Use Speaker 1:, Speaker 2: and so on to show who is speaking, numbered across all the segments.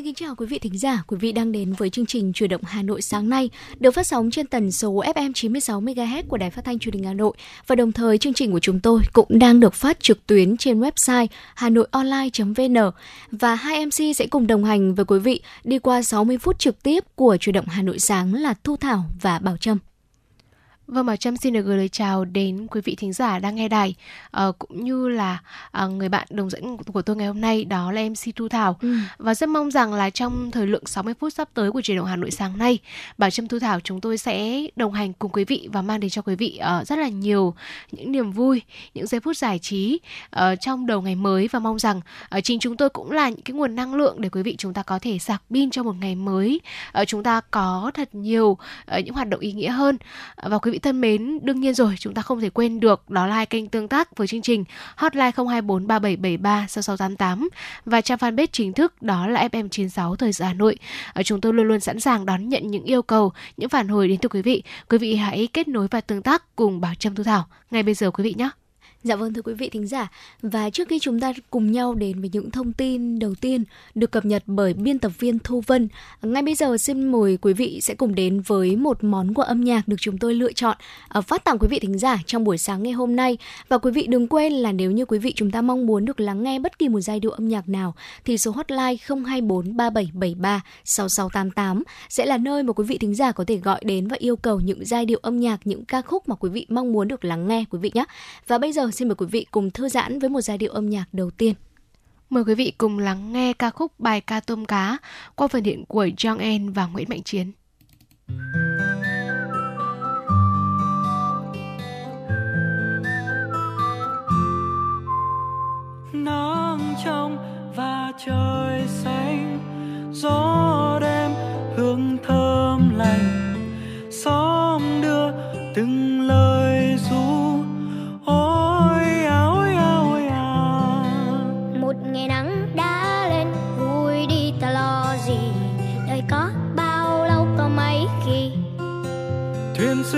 Speaker 1: Xin kính chào quý vị thính giả, quý vị đang đến với chương trình Chuyển động Hà Nội sáng nay, được phát sóng trên tần số FM 96 MHz của Đài Phát thanh Truyền hình Hà Nội. Và đồng thời chương trình của chúng tôi cũng đang được phát trực tuyến trên website hanoionline.vn và hai MC sẽ cùng đồng hành với quý vị đi qua 60 phút trực tiếp của Chuyển động Hà Nội sáng là Thu Thảo và Bảo Trâm.
Speaker 2: Vâng, Bảo Trâm xin được gửi lời chào đến quý vị thính giả đang nghe đài. Uh, cũng như là uh, người bạn đồng dẫn của tôi ngày hôm nay đó là MC Thu Thảo. Ừ. và rất mong rằng là trong thời lượng 60 phút sắp tới của truyền động Hà Nội sáng nay Bảo Trâm Thu Thảo chúng tôi sẽ đồng hành cùng quý vị và mang đến cho quý vị uh, rất là nhiều những niềm vui, những giây phút giải trí uh, trong đầu ngày mới. Và mong rằng uh, chính chúng tôi cũng là những cái nguồn năng lượng để quý vị chúng ta có thể sạc pin cho một ngày mới. Uh, chúng ta có thật nhiều uh, những hoạt động ý nghĩa hơn. Uh, và quý vị thân mến, đương nhiên rồi, chúng ta không thể quên được đó là hai kênh tương tác với chương trình hotline 024 3773 6688 và trang fanpage chính thức đó là FM96 Thời sự Hà Nội. Ở chúng tôi luôn luôn sẵn sàng đón nhận những yêu cầu, những phản hồi đến từ quý vị. Quý vị hãy kết nối và tương tác cùng Bảo Trâm Thu Thảo ngay bây giờ quý vị nhé.
Speaker 1: Dạ vâng thưa quý vị thính giả. Và trước khi chúng ta cùng nhau đến với những thông tin đầu tiên Được cập nhật bởi biên tập viên Thu Vân, Ngay bây giờ xin mời quý vị sẽ cùng đến với một món quà âm nhạc được chúng tôi lựa chọn à, Phát tặng quý vị thính giả trong buổi sáng ngày hôm nay. Và quý vị đừng quên là nếu như quý vị chúng ta mong muốn được lắng nghe bất kỳ một giai điệu âm nhạc nào, Thì số hotline 024 3773 6688 Sẽ là nơi mà quý vị thính giả có thể gọi đến và yêu cầu những giai điệu âm nhạc, Những ca khúc mà quý vị mong muốn được lắng nghe, quý vị nhé. Và bây giờ xin mời quý vị cùng thư giãn với một giai điệu âm nhạc đầu tiên.
Speaker 2: Mời quý vị cùng lắng nghe ca khúc bài ca tôm cá qua phần hiện của Jong En và Nguyễn Mạnh Chiến.
Speaker 3: nắng trong và trời xanh gió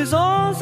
Speaker 4: is all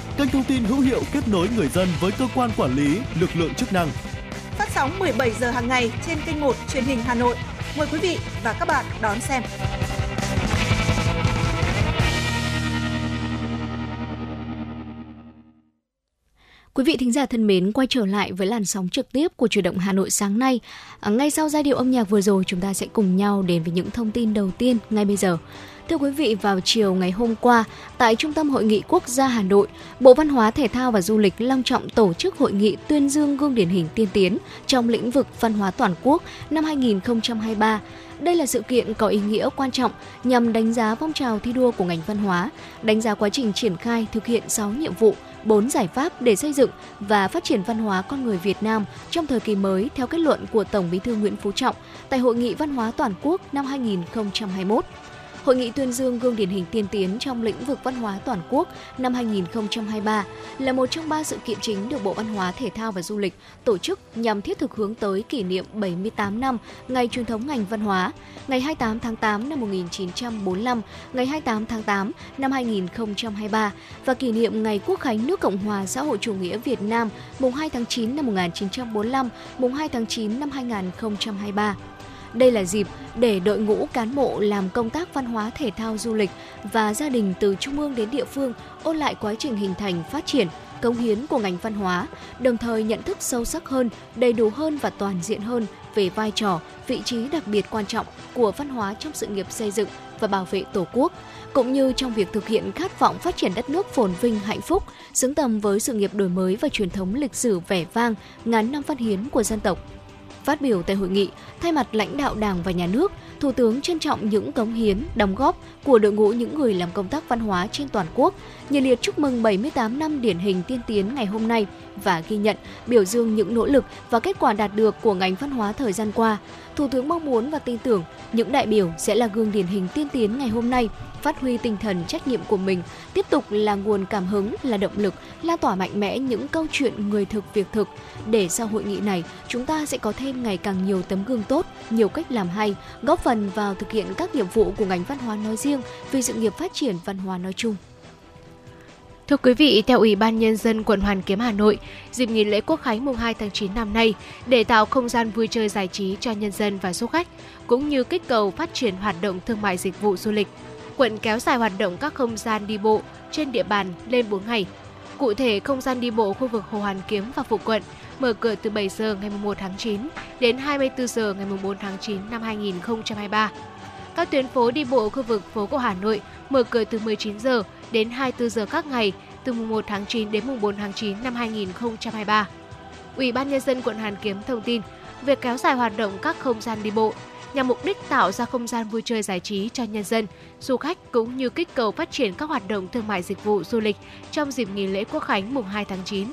Speaker 5: kênh thông tin hữu hiệu kết nối người dân với cơ quan quản lý, lực lượng chức năng.
Speaker 6: Phát sóng 17 giờ hàng ngày trên kênh 1 truyền hình Hà Nội. Mời quý vị và các bạn đón xem.
Speaker 1: Quý vị thính giả thân mến, quay trở lại với làn sóng trực tiếp của chuyển động Hà Nội sáng nay. À, ngay sau giai điệu âm nhạc vừa rồi, chúng ta sẽ cùng nhau đến với những thông tin đầu tiên ngay bây giờ. Thưa quý vị, vào chiều ngày hôm qua, tại Trung tâm Hội nghị Quốc gia Hà Nội, Bộ Văn hóa Thể thao và Du lịch long trọng tổ chức hội nghị tuyên dương gương điển hình tiên tiến trong lĩnh vực văn hóa toàn quốc năm 2023. Đây là sự kiện có ý nghĩa quan trọng nhằm đánh giá phong trào thi đua của ngành văn hóa, đánh giá quá trình triển khai thực hiện 6 nhiệm vụ, 4 giải pháp để xây dựng và phát triển văn hóa con người Việt Nam trong thời kỳ mới theo kết luận của Tổng Bí thư Nguyễn Phú Trọng tại Hội nghị Văn hóa Toàn quốc năm 2021. Hội nghị tuyên dương gương điển hình tiên tiến trong lĩnh vực văn hóa toàn quốc năm 2023 là một trong ba sự kiện chính được Bộ Văn hóa Thể thao và Du lịch tổ chức nhằm thiết thực hướng tới kỷ niệm 78 năm ngày truyền thống ngành văn hóa, ngày 28 tháng 8 năm 1945, ngày 28 tháng 8 năm 2023 và kỷ niệm ngày Quốc khánh nước Cộng hòa xã hội chủ nghĩa Việt Nam mùng 2 tháng 9 năm 1945, mùng 2 tháng 9 năm 2023. Đây là dịp để đội ngũ cán bộ làm công tác văn hóa thể thao du lịch và gia đình từ trung ương đến địa phương ôn lại quá trình hình thành phát triển cống hiến của ngành văn hóa, đồng thời nhận thức sâu sắc hơn, đầy đủ hơn và toàn diện hơn về vai trò, vị trí đặc biệt quan trọng của văn hóa trong sự nghiệp xây dựng và bảo vệ Tổ quốc, cũng như trong việc thực hiện khát vọng phát triển đất nước phồn vinh hạnh phúc, xứng tầm với sự nghiệp đổi mới và truyền thống lịch sử vẻ vang ngàn năm văn hiến của dân tộc. Phát biểu tại hội nghị, thay mặt lãnh đạo Đảng và Nhà nước, Thủ tướng trân trọng những cống hiến, đóng góp của đội ngũ những người làm công tác văn hóa trên toàn quốc, nhiệt liệt chúc mừng 78 năm điển hình tiên tiến ngày hôm nay và ghi nhận, biểu dương những nỗ lực và kết quả đạt được của ngành văn hóa thời gian qua. Thủ tướng mong muốn và tin tưởng những đại biểu sẽ là gương điển hình tiên tiến ngày hôm nay, phát huy tinh thần trách nhiệm của mình, tiếp tục là nguồn cảm hứng, là động lực, lan tỏa mạnh mẽ những câu chuyện người thực việc thực. Để sau hội nghị này, chúng ta sẽ có thêm ngày càng nhiều tấm gương tốt, nhiều cách làm hay, góp phần vào thực hiện các nhiệm vụ của ngành văn hóa nói riêng vì sự nghiệp phát triển văn hóa nói chung.
Speaker 2: Thưa quý vị, theo Ủy ban Nhân dân quận Hoàn Kiếm Hà Nội, dịp nghỉ lễ Quốc khánh mùng 2 tháng 9 năm nay, để tạo không gian vui chơi giải trí cho nhân dân và du khách, cũng như kích cầu phát triển hoạt động thương mại dịch vụ du lịch, quận kéo dài hoạt động các không gian đi bộ trên địa bàn lên 4 ngày. Cụ thể, không gian đi bộ khu vực Hồ Hoàn Kiếm và phụ quận mở cửa từ 7 giờ ngày 1 tháng 9 đến 24 giờ ngày 4 tháng 9 năm 2023. Các tuyến phố đi bộ khu vực phố cổ Hà Nội mở cửa từ 19 giờ đến 24 giờ các ngày từ mùng 1 tháng 9 đến mùng 4 tháng 9 năm 2023. Ủy ban nhân dân quận Hoàn Kiếm thông tin, việc kéo dài hoạt động các không gian đi bộ nhằm mục đích tạo ra không gian vui chơi giải trí cho nhân dân, du khách cũng như kích cầu phát triển các hoạt động thương mại dịch vụ du lịch trong dịp nghỉ lễ Quốc khánh mùng 2 tháng 9.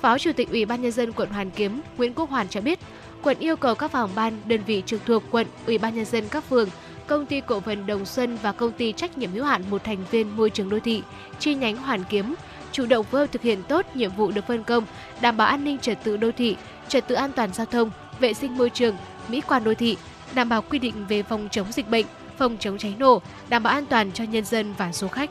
Speaker 2: Phó Chủ tịch Ủy ban nhân dân quận Hoàn Kiếm Nguyễn Quốc Hoàn cho biết, quận yêu cầu các phòng ban, đơn vị trực thuộc quận, Ủy ban nhân dân các phường, công ty cổ phần Đồng Xuân và công ty trách nhiệm hữu hạn một thành viên môi trường đô thị chi nhánh Hoàn Kiếm chủ động phối hợp thực hiện tốt nhiệm vụ được phân công, đảm bảo an ninh trật tự đô thị, trật tự an toàn giao thông, vệ sinh môi trường, mỹ quan đô thị, đảm bảo quy định về phòng chống dịch bệnh, phòng chống cháy nổ, đảm bảo an toàn cho nhân dân và du khách.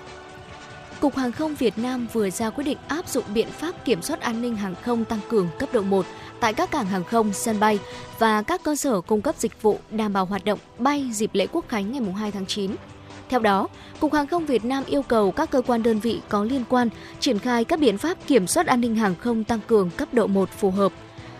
Speaker 1: Cục Hàng không Việt Nam vừa ra quyết định áp dụng biện pháp kiểm soát an ninh hàng không tăng cường cấp độ 1 tại các cảng hàng không, sân bay và các cơ sở cung cấp dịch vụ đảm bảo hoạt động bay dịp lễ Quốc khánh ngày 2 tháng 9. Theo đó, Cục Hàng không Việt Nam yêu cầu các cơ quan đơn vị có liên quan triển khai các biện pháp kiểm soát an ninh hàng không tăng cường cấp độ 1 phù hợp.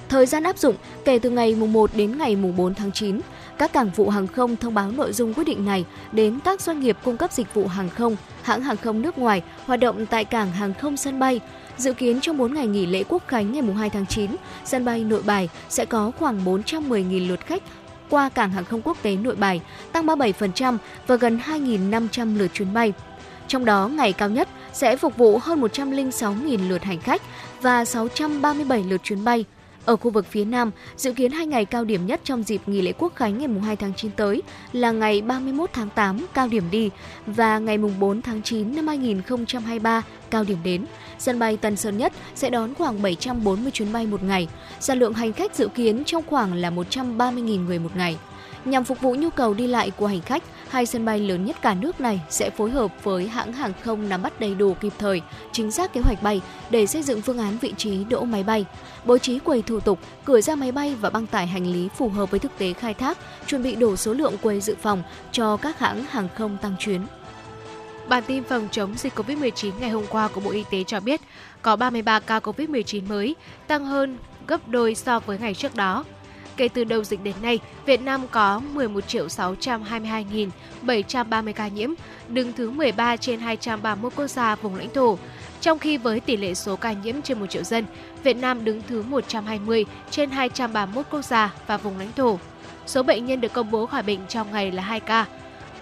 Speaker 1: Thời gian áp dụng kể từ ngày 1 đến ngày 4 tháng 9, các cảng vụ hàng không thông báo nội dung quyết định này đến các doanh nghiệp cung cấp dịch vụ hàng không, hãng hàng không nước ngoài hoạt động tại cảng hàng không sân bay. Dự kiến trong 4 ngày nghỉ lễ Quốc khánh ngày 2 tháng 9, sân bay Nội Bài sẽ có khoảng 410.000 lượt khách qua cảng hàng không quốc tế Nội Bài, tăng 37% và gần 2.500 lượt chuyến bay. Trong đó, ngày cao nhất sẽ phục vụ hơn 106.000 lượt hành khách và 637 lượt chuyến bay. Ở khu vực phía Nam, dự kiến hai ngày cao điểm nhất trong dịp nghỉ lễ Quốc khánh ngày 2 tháng 9 tới là ngày 31 tháng 8 cao điểm đi và ngày 4 tháng 9 năm 2023 cao điểm đến. Sân bay Tân Sơn Nhất sẽ đón khoảng 740 chuyến bay một ngày. Sản lượng hành khách dự kiến trong khoảng là 130.000 người một ngày. Nhằm phục vụ nhu cầu đi lại của hành khách, hai sân bay lớn nhất cả nước này sẽ phối hợp với hãng hàng không nắm bắt đầy đủ kịp thời, chính xác kế hoạch bay để xây dựng phương án vị trí đỗ máy bay, bố trí quầy thủ tục, cửa ra máy bay và băng tải hành lý phù hợp với thực tế khai thác, chuẩn bị đủ số lượng quầy dự phòng cho các hãng hàng không tăng chuyến.
Speaker 2: Bản tin phòng chống dịch COVID-19 ngày hôm qua của Bộ Y tế cho biết có 33 ca COVID-19 mới, tăng hơn gấp đôi so với ngày trước đó. Kể từ đầu dịch đến nay, Việt Nam có 11.622.730 ca nhiễm, đứng thứ 13 trên 231 quốc gia vùng lãnh thổ. Trong khi với tỷ lệ số ca nhiễm trên 1 triệu dân, Việt Nam đứng thứ 120 trên 231 quốc gia và vùng lãnh thổ. Số bệnh nhân được công bố khỏi bệnh trong ngày là 2 ca.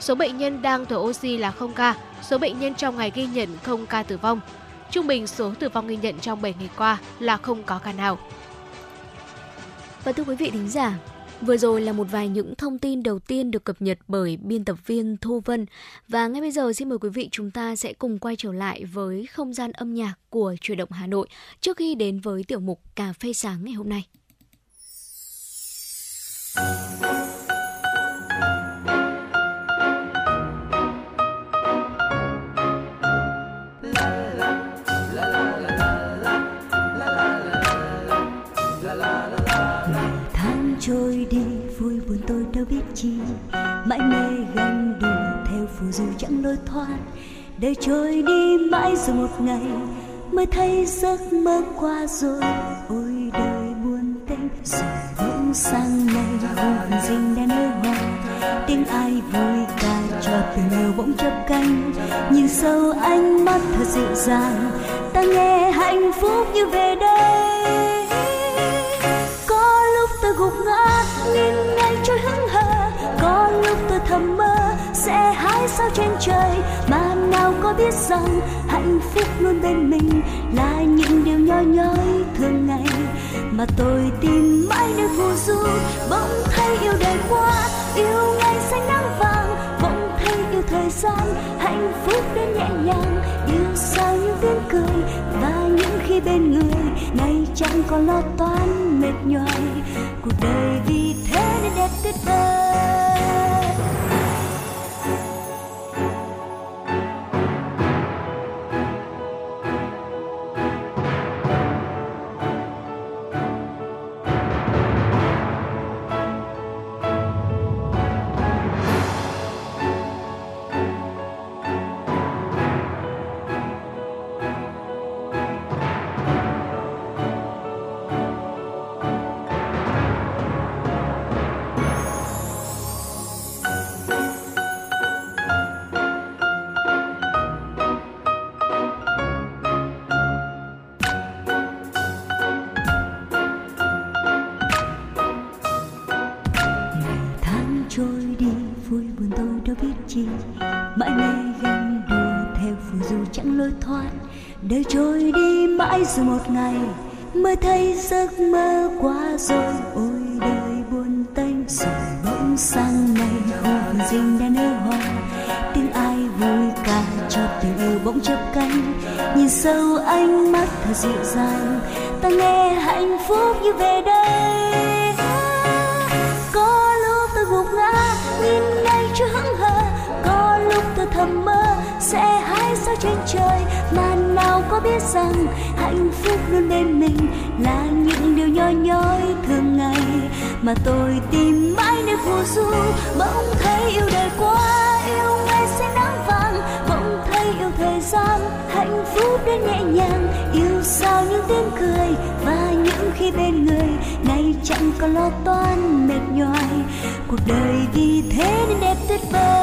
Speaker 2: Số bệnh nhân đang thở oxy là 0 ca, số bệnh nhân trong ngày ghi nhận 0 ca tử vong. Trung bình số tử vong ghi nhận trong 7 ngày qua là không có ca nào.
Speaker 1: Và thưa quý vị thính giả, Vừa rồi là một vài những thông tin đầu tiên được cập nhật bởi biên tập viên Thu Vân. Và ngay bây giờ xin mời quý vị chúng ta sẽ cùng quay trở lại với không gian âm nhạc của Chuyển động Hà Nội trước khi đến với tiểu mục Cà phê sáng ngày hôm nay.
Speaker 7: Mãi mê ganh đùa theo phù du chẳng lối thoát. Để trôi đi mãi rồi một ngày, mới thấy giấc mơ qua rồi. Ôi đời buồn tênh rồi bỗng sang ngày hồn dinh đã nở hoa tiếng ai vui ca cho tình yêu bỗng chớp cánh. Nhìn sâu ánh mắt thật dịu dàng, ta nghe hạnh phúc như về đây. Có lúc ta gục ngã, nhìn ngay trôi hững hờ thầm mơ sẽ hái sao trên trời. Mà nào có biết rằng hạnh phúc luôn bên mình là những điều nhỏ nhói thường ngày. Mà tôi tìm mãi nơi phù du, bỗng thấy yêu đời qua yêu ngày xanh nắng vàng, bỗng thấy yêu thời gian. Hạnh phúc đến nhẹ nhàng, yêu sao những tiếng cười. Và những khi bên người, ngày chẳng còn lo toan mệt nhoài. Cuộc đời vì thế nên đẹp tuyệt vời. Rồi một ngày mới thấy giấc mơ quá rồi ôi đời buồn tênh rồi bỗng sang ngày hồn dinh đã nở hoa. Tiếng ai vui ca cho tình yêu bỗng chớp cánh. Nhìn sâu ánh mắt thật dịu dàng, ta nghe hạnh phúc như về đây. Có lúc tôi gục ngã nhìn ngay chưa hững hờ. Có lúc tôi thầm mơ, sẽ hái sao trên trời. Mà nào có biết rằng hạnh phúc luôn bên mình là những điều nhỏ nhói thường ngày. Mà tôi tìm mãi nơi phù du, bỗng thấy yêu đời quá yêu ngày sẽ nắng vàng. Bỗng thấy yêu thời gian, hạnh phúc đến nhẹ nhàng. Yêu sao những tiếng cười và những khi bên người ngày chẳng còn lo toan mệt nhoài. Cuộc đời vì thế nên đẹp tuyệt vời.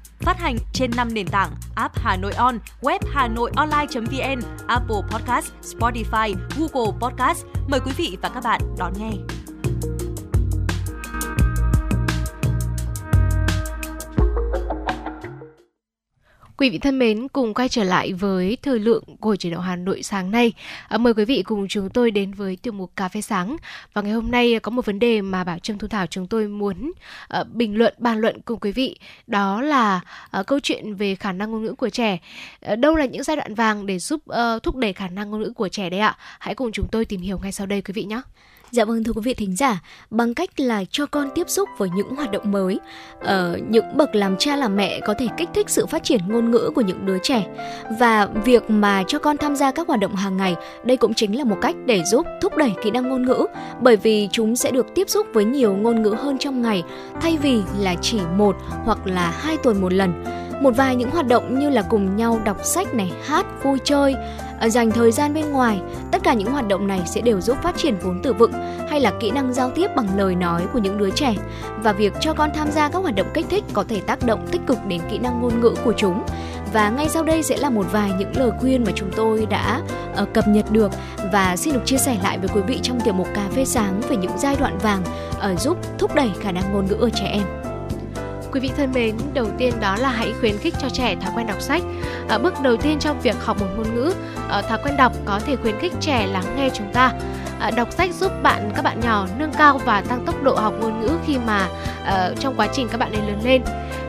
Speaker 8: phát hành trên 5 nền tảng app Hà Nội On, web Hà Nội Online.vn, Apple Podcast, Spotify, Google Podcast. Mời quý vị và các bạn đón nghe.
Speaker 2: Quý vị thân mến, cùng quay trở lại với thời lượng của chuyển động Hà Nội sáng nay. À, mời quý vị cùng chúng tôi đến với tiểu mục Cà phê sáng. Và ngày hôm nay có một vấn đề mà Bảo Trâm Thu Thảo chúng tôi muốn à, bình luận, bàn luận cùng quý vị. Đó là à, câu chuyện về khả năng ngôn ngữ của trẻ. Đâu là những giai đoạn vàng để giúp ờ, thúc đẩy khả năng ngôn ngữ của trẻ đấy ạ? Hãy cùng chúng tôi tìm hiểu ngay sau đây quý vị nhé.
Speaker 1: Dạ vâng thưa quý vị thính giả, bằng cách là cho con tiếp xúc với những hoạt động mới, ở ờ, những bậc làm cha làm mẹ có thể kích thích sự phát triển ngôn ngữ của những đứa trẻ và việc mà cho con tham gia các hoạt động hàng ngày, đây cũng chính là một cách để giúp thúc đẩy kỹ năng ngôn ngữ bởi vì chúng sẽ được tiếp xúc với nhiều ngôn ngữ hơn trong ngày thay vì là chỉ một hoặc là hai tuần một lần. Một vài những hoạt động như là cùng nhau đọc sách này, hát, vui chơi, dành thời gian bên ngoài tất cả những hoạt động này sẽ đều giúp phát triển vốn từ vựng hay là kỹ năng giao tiếp bằng lời nói của những đứa trẻ. Và việc cho con tham gia các hoạt động kích thích có thể tác động tích cực đến kỹ năng ngôn ngữ của chúng. Và ngay sau đây sẽ là một vài những lời khuyên mà chúng tôi đã uh, cập nhật được. Và xin được chia sẻ lại với quý vị trong tiểu mục cà phê sáng về những giai đoạn vàng uh, giúp thúc đẩy khả năng ngôn ngữ ở trẻ em.
Speaker 2: Quý vị thân mến, đầu tiên đó là hãy khuyến khích cho trẻ thói quen đọc sách. Ở bước đầu tiên trong việc học một ngôn ngữ, ở thói quen đọc có thể khuyến khích trẻ lắng nghe chúng ta. À, đọc sách giúp bạn các bạn nhỏ nâng cao và tăng tốc độ học ngôn ngữ khi mà à, trong quá trình các bạn ấy lớn lên.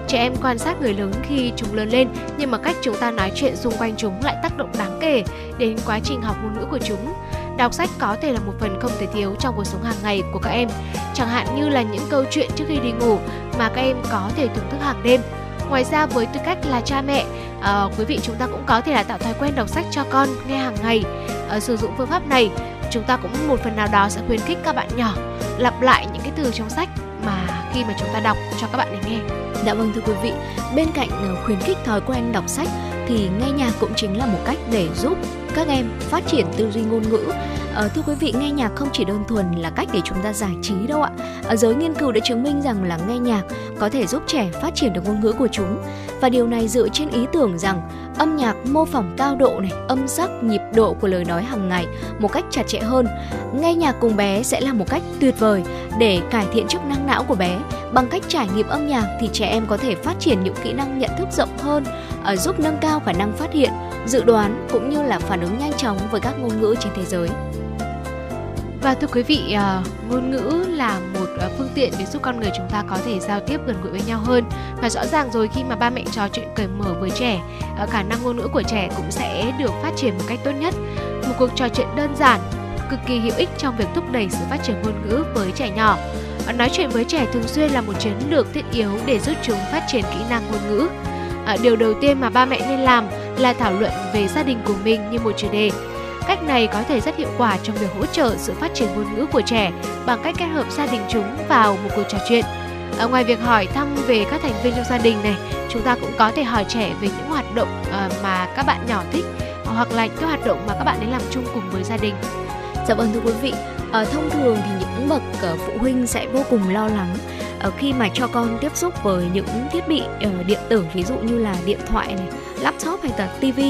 Speaker 2: Trẻ em quan sát người lớn khi chúng lớn lên, nhưng mà cách chúng ta nói chuyện xung quanh chúng lại tác động đáng kể đến quá trình học ngôn ngữ của chúng. Đọc sách có thể là một phần không thể thiếu trong cuộc sống hàng ngày của các em, chẳng hạn như là những câu chuyện trước khi đi ngủ mà các em có thể thưởng thức hàng đêm. Ngoài ra với tư cách là cha mẹ, à, quý vị chúng ta cũng có thể là tạo thói quen đọc sách cho con nghe hàng ngày. À, sử dụng phương pháp này, chúng ta cũng một phần nào đó sẽ khuyến khích các bạn nhỏ lặp lại những cái từ trong sách mà khi mà chúng ta đọc cho các bạn để nghe.
Speaker 1: Dạ vâng thưa quý vị, bên cạnh ờ, khuyến khích thói quen đọc sách thì nghe nhạc cũng chính là một cách để giúp các em phát triển tư duy ngôn ngữ À, thưa quý vị, nghe nhạc không chỉ đơn thuần là cách để chúng ta giải trí đâu ạ. À, giới nghiên cứu đã chứng minh rằng là nghe nhạc có thể giúp trẻ phát triển được ngôn ngữ của chúng và điều này dựa trên ý tưởng rằng âm nhạc mô phỏng cao độ này, âm sắc, nhịp độ của lời nói hàng ngày một cách chặt chẽ hơn. Nghe nhạc cùng bé sẽ là một cách tuyệt vời để cải thiện chức năng não của bé. Bằng cách trải nghiệm âm nhạc thì trẻ em có thể phát triển những kỹ năng nhận thức rộng hơn, ờ, giúp nâng cao khả năng phát hiện, dự đoán cũng như là phản ứng nhanh chóng với các ngôn ngữ trên thế giới.
Speaker 2: Và thưa quý vị, à, ngôn ngữ là một à, phương tiện để giúp con người chúng ta có thể giao tiếp gần gũi với nhau hơn. Và rõ ràng rồi khi mà ba mẹ trò chuyện cởi mở với trẻ, à, khả năng ngôn ngữ của trẻ cũng sẽ được phát triển một cách tốt nhất. Một cuộc trò chuyện đơn giản, cực kỳ hữu ích trong việc thúc đẩy sự phát triển ngôn ngữ với trẻ nhỏ. Nói chuyện với trẻ thường xuyên là một chiến lược thiết yếu để giúp chúng phát triển kỹ năng ngôn ngữ. Điều đầu tiên mà ba mẹ nên làm là thảo luận về gia đình của mình như một chủ đề. Cách này có thể rất hiệu quả trong việc hỗ trợ sự phát triển ngôn ngữ của trẻ bằng cách kết hợp gia đình chúng vào một cuộc trò chuyện. À, ngoài việc hỏi thăm về các thành viên trong gia đình này, chúng ta cũng có thể hỏi trẻ về những hoạt động uh, mà các bạn nhỏ thích hoặc là những hoạt động mà các bạn ấy làm chung cùng với gia đình.
Speaker 1: Dạ vâng thưa quý vị, à, thông thường thì những bậc uh, phụ huynh sẽ vô cùng lo lắng uh, khi mà cho con tiếp xúc với những thiết bị uh, điện tử ví dụ như là điện thoại này, laptop hay là TV.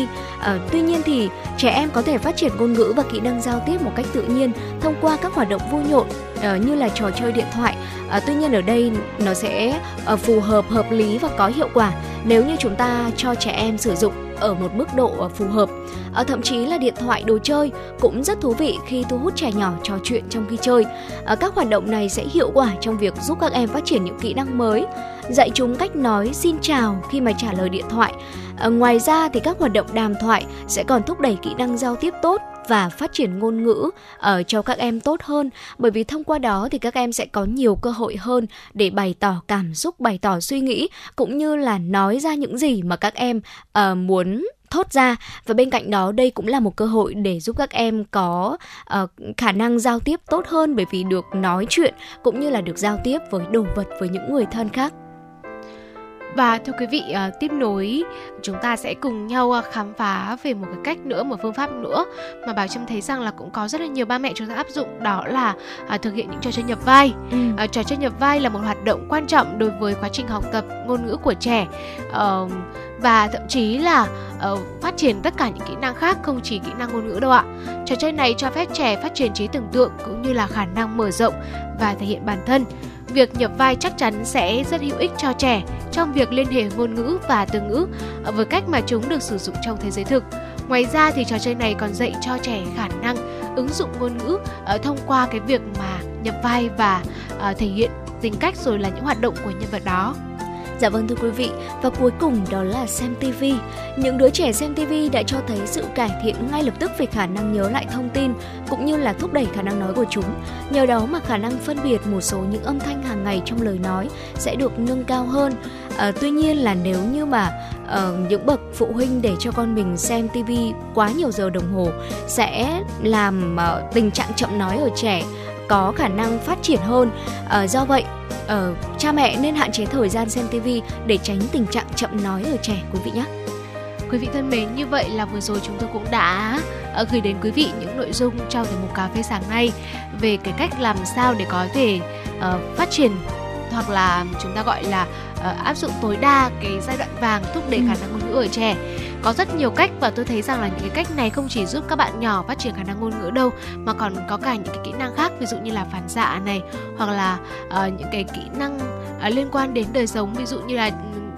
Speaker 1: À, tuy nhiên thì trẻ em có thể phát triển ngôn ngữ và kỹ năng giao tiếp một cách tự nhiên thông qua các hoạt động vui nhộn à, như là trò chơi điện thoại. À, tuy nhiên ở đây nó sẽ à, phù hợp, hợp lý và có hiệu quả nếu như chúng ta cho trẻ em sử dụng ở một mức độ ờ, phù hợp. À, thậm chí là điện thoại đồ chơi cũng rất thú vị khi thu hút trẻ nhỏ trò chuyện trong khi chơi. À, các hoạt động này sẽ hiệu quả trong việc giúp các em phát triển những kỹ năng mới, dạy chúng cách nói xin chào khi mà trả lời điện thoại. À, ngoài ra thì các hoạt động đàm thoại sẽ còn thúc đẩy kỹ năng giao tiếp tốt và phát triển ngôn ngữ ở uh, cho các em tốt hơn. Bởi vì thông qua đó thì các em sẽ có nhiều cơ hội hơn để bày tỏ cảm xúc bày tỏ suy nghĩ cũng như là nói ra những gì mà các em uh, muốn thốt ra. Và bên cạnh đó đây cũng là một cơ hội để giúp các em có uh, khả năng giao tiếp tốt hơn bởi vì được nói chuyện cũng như là được giao tiếp với đồ vật với những người thân khác
Speaker 2: và thưa quý vị, uh, tiếp nối chúng ta sẽ cùng nhau uh, khám phá về một cái cách nữa, một phương pháp nữa mà Bảo Trâm thấy rằng là cũng có rất là nhiều ba mẹ chúng ta áp dụng đó là uh, thực hiện những trò chơi nhập vai. Ừ. Uh, trò chơi nhập vai là một hoạt động quan trọng đối với quá trình học tập ngôn ngữ của trẻ. Uh, và thậm chí là uh, phát triển tất cả những kỹ năng khác không chỉ kỹ năng ngôn ngữ đâu ạ. Trò chơi này cho phép trẻ phát triển trí tưởng tượng cũng như là khả năng mở rộng và thể hiện bản thân việc nhập vai chắc chắn sẽ rất hữu ích cho trẻ trong việc liên hệ ngôn ngữ và từ ngữ ờ, với cách mà chúng được sử dụng trong thế giới thực. Ngoài ra thì trò chơi này còn dạy cho trẻ khả năng ứng dụng ngôn ngữ uh, thông qua cái việc mà nhập vai và uh, thể hiện tính cách rồi là những hoạt động của nhân vật đó.
Speaker 1: Dạ vâng thưa quý vị, và cuối cùng đó là xem TV. Những đứa trẻ xem TV đã cho thấy sự cải thiện ngay lập tức về khả năng nhớ lại thông tin cũng như là thúc đẩy khả năng nói của chúng. Nhờ đó mà khả năng phân biệt một số những âm thanh hàng ngày trong lời nói sẽ được nâng cao hơn. À, tuy nhiên là nếu như mà uh, những bậc phụ huynh để cho con mình xem TV quá nhiều giờ đồng hồ sẽ làm uh, tình trạng chậm nói ở trẻ có khả năng phát triển hơn. à, do vậy à, cha mẹ nên hạn chế thời gian xem TV để tránh tình trạng chậm nói ở trẻ quý vị nhé.
Speaker 2: Quý vị thân mến, như vậy là vừa rồi chúng tôi cũng đã ờ, gửi đến quý vị những nội dung trong tiểu mục cà phê sáng nay về cái cách làm sao để có thể uh, phát triển hoặc là chúng ta gọi là uh, áp dụng tối đa cái giai đoạn vàng thúc đẩy ừ. khả năng ngôn ngữ ở trẻ có rất nhiều cách và tôi thấy rằng là những cái cách này không chỉ giúp các bạn nhỏ phát triển khả năng ngôn ngữ đâu mà còn có cả những cái kỹ năng khác ví dụ như là phản xạ này hoặc là uh, những cái kỹ năng uh, liên quan đến đời sống ví dụ như là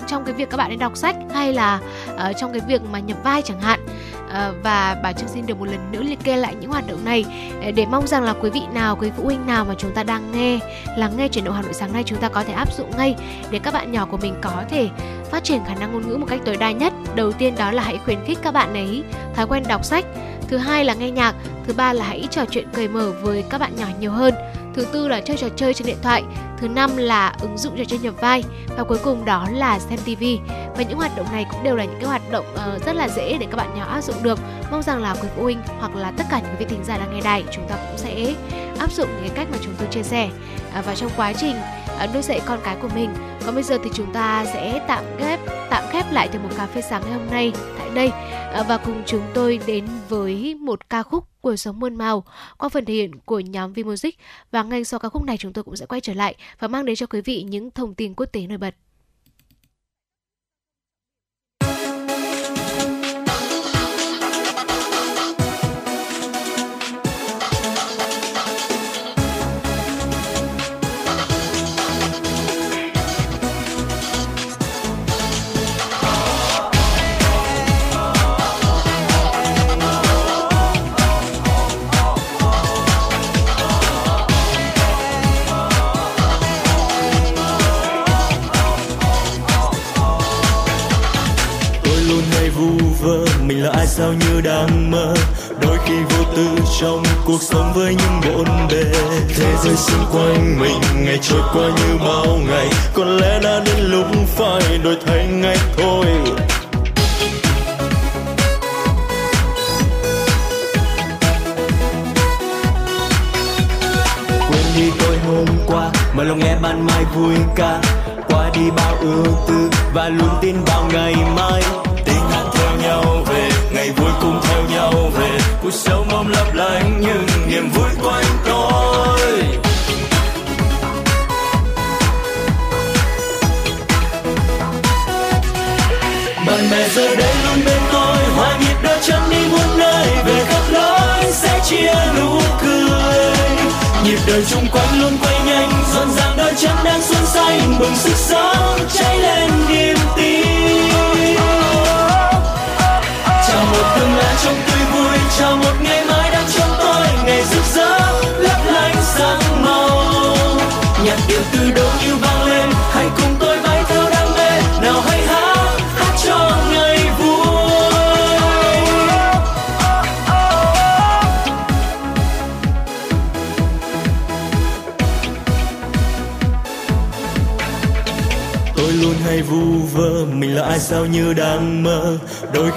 Speaker 2: trong cái việc các bạn ấy đọc sách hay là uh, trong cái việc mà nhập vai chẳng hạn. Uh, và bà Trương xin được một lần nữa liệt kê lại những hoạt động này ờ, để mong rằng là quý vị nào quý phụ huynh nào mà chúng ta đang nghe lắng nghe chuyển động Hà Nội sáng nay chúng ta có thể áp dụng ngay để các bạn nhỏ của mình có thể phát triển khả năng ngôn ngữ một cách tối đa nhất. Đầu tiên đó là hãy khuyến khích các bạn ấy thói quen đọc sách. Thứ hai là nghe nhạc. Thứ ba là hãy trò chuyện cởi mở với các bạn nhỏ nhiều hơn thứ tư là chơi trò chơi trên điện thoại. Thứ năm là ứng dụng trò chơi nhập vai. Và cuối cùng đó là xem TV và những hoạt động này cũng đều là những cái hoạt động uh, rất là dễ để các bạn nhỏ áp dụng được. Mong rằng là quý phụ huynh hoặc là tất cả những vị thính giả đang nghe đài chúng ta cũng sẽ áp dụng những cái cách mà chúng tôi chia sẻ. Uh, và trong quá trình uh, nuôi dạy con cái của mình còn bây giờ thì chúng ta sẽ tạm ghép tạm khép lại từ một cà phê sáng ngày hôm nay tại đây. À, và cùng chúng tôi đến với một ca khúc cuộc sống muôn màu, qua phần thể hiện của nhóm V Music và ngay sau ca khúc này chúng tôi cũng sẽ quay trở lại và mang đến cho quý vị những thông tin quốc tế nổi bật.
Speaker 9: Là ai sao như đang mơ. Đôi khi vô tư trong cuộc sống với những bộn bề. Thế giới xung quanh mình, ngày trôi qua như bao ngày. Có lẽ đã đến lúc phải đổi thay ngay thôi. Quên đi tôi hôm qua, mà lòng nghe ban mai vui ca qua đi bao ưu tư và luôn tin vào ngày mai ngày vui cùng theo nhau về. Cuộc sống mong lấp lánh nhưng niềm vui quanh tôi. Bạn bè giờ đây luôn bên tôi hòa nhịp đôi chân đi muôn nơi. Về khắp lối sẽ chia nụ cười. Nhịp đời chung quanh luôn quay nhanh rộn ràng đôi chân đang xuân xanh. Bừng sức sống cháy lên niềm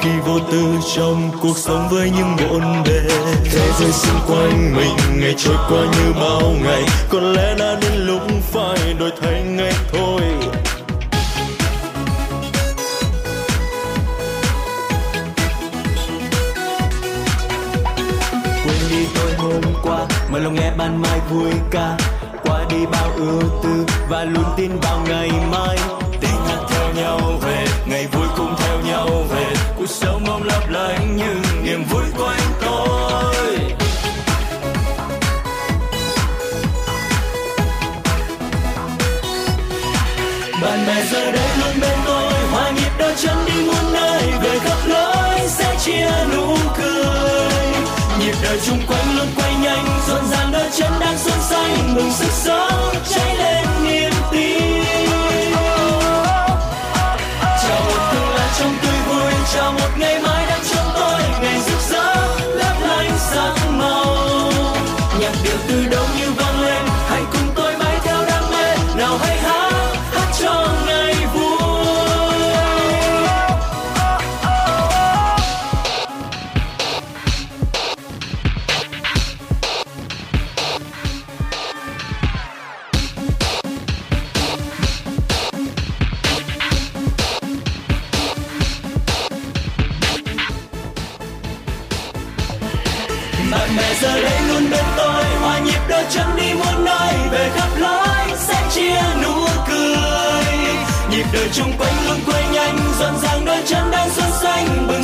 Speaker 9: khi vô tư trong cuộc sống với những bộn bề. Thế giới xung quanh mình, ngày trôi qua như bao ngày. Có lẽ đã đến lúc phải đổi thay ngay thôi. Quên đi tôi hôm qua, mà lòng nghe ban mai vui ca. Qua đi bao ưu tư và luôn tin vào ngày mai. Tiếng hát theo nhau về, ngày vui cùng theo nhau về cuộc sống mong lấp lánh nhưng niềm vui quanh tôi. Bạn bè giờ đây luôn bên tôi, hòa nhịp đôi chân đi muôn nơi, về khắp lối sẽ chia nụ cười. Nhịp đời chung quanh luôn quay nhanh rộn ràng đôi chân đang xuân xanh, mừng sức sống cháy lên niềm nhịp chung quanh luôn quay nhanh rộn ràng đôi chân đang xuân xanh bừng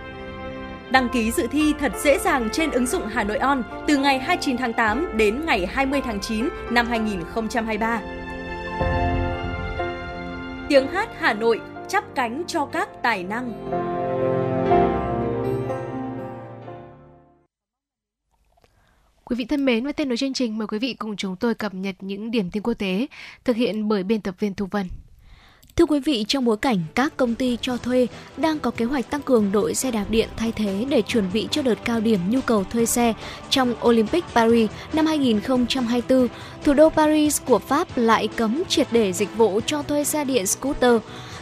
Speaker 8: Đăng ký dự thi thật dễ dàng trên ứng dụng Hà Nội On từ ngày 29 tháng 8 đến ngày 20 tháng 9 năm 2023. Tiếng hát Hà Nội chắp cánh cho các tài năng.
Speaker 2: Quý vị thân mến, và tên nối chương trình mời quý vị cùng chúng tôi cập nhật những điểm tin quốc tế thực hiện bởi biên tập viên Thu Vân.
Speaker 1: Thưa quý vị, trong bối cảnh các công ty cho thuê đang có kế hoạch tăng cường đội xe đạp điện thay thế để chuẩn bị cho đợt cao điểm nhu cầu thuê xe trong Olympic Paris năm 2024, thủ đô Paris của Pháp lại cấm triệt để dịch vụ cho thuê xe điện scooter.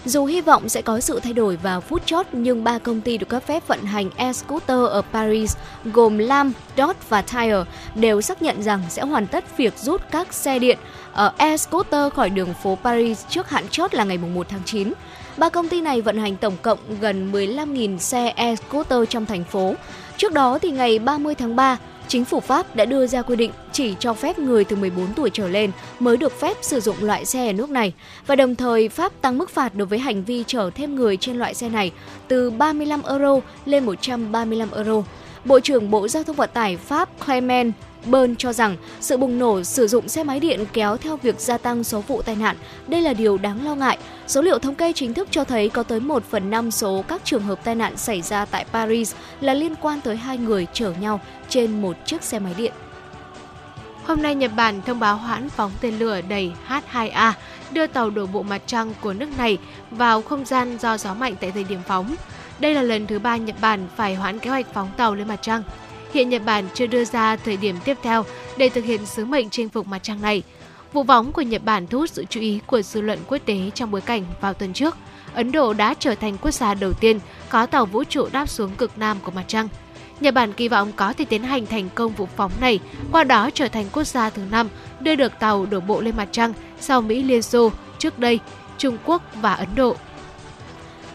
Speaker 1: Dù hy vọng sẽ có sự thay đổi vào phút chót, nhưng ba công ty được cấp phép vận hành e-scooter ở Paris gồm Lam, Dot và Tire đều xác nhận rằng sẽ hoàn tất việc rút các xe điện ở e-scooter khỏi đường phố Paris trước hạn chót là ngày 1 tháng 9. Ba công ty này vận hành tổng cộng gần 15.000 xe e-scooter trong thành phố. Trước đó thì ngày 30 tháng 3, chính phủ Pháp đã đưa ra quy định chỉ cho phép người từ 14 tuổi trở lên mới được phép sử dụng loại xe ở nước này và đồng thời, Pháp tăng mức phạt đối với hành vi chở thêm người trên loại xe này từ 35 euro lên 135 euro. Bộ trưởng Bộ Giao thông Vận tải Pháp Clement Bern cho rằng sự bùng nổ sử dụng xe máy điện kéo theo việc gia tăng số vụ tai nạn. Đây là điều đáng lo ngại. Số liệu thống kê chính thức cho thấy có tới 1 phần 5 số các trường hợp tai nạn xảy ra tại Paris là liên quan tới hai người chở nhau trên một chiếc xe máy điện.
Speaker 2: Hôm nay, Nhật Bản thông báo hoãn phóng tên lửa đầy H-2A đưa tàu đổ bộ mặt trăng của nước này vào không gian do gió mạnh tại thời điểm phóng. Đây là lần thứ ba Nhật Bản phải hoãn kế hoạch phóng tàu lên mặt trăng. Hiện Nhật Bản chưa đưa ra thời điểm tiếp theo để thực hiện sứ mệnh chinh phục mặt trăng này. Vụ phóng của Nhật Bản thu hút sự chú ý của dư luận quốc tế trong bối cảnh vào tuần trước, Ấn Độ đã trở thành quốc gia đầu tiên có tàu vũ trụ đáp xuống cực nam của mặt trăng. Nhật Bản kỳ vọng có thể tiến hành thành công vụ phóng này, qua đó trở thành quốc gia thứ năm đưa được tàu đổ bộ lên mặt trăng sau Mỹ Liên Xô trước đây, Trung Quốc và Ấn Độ.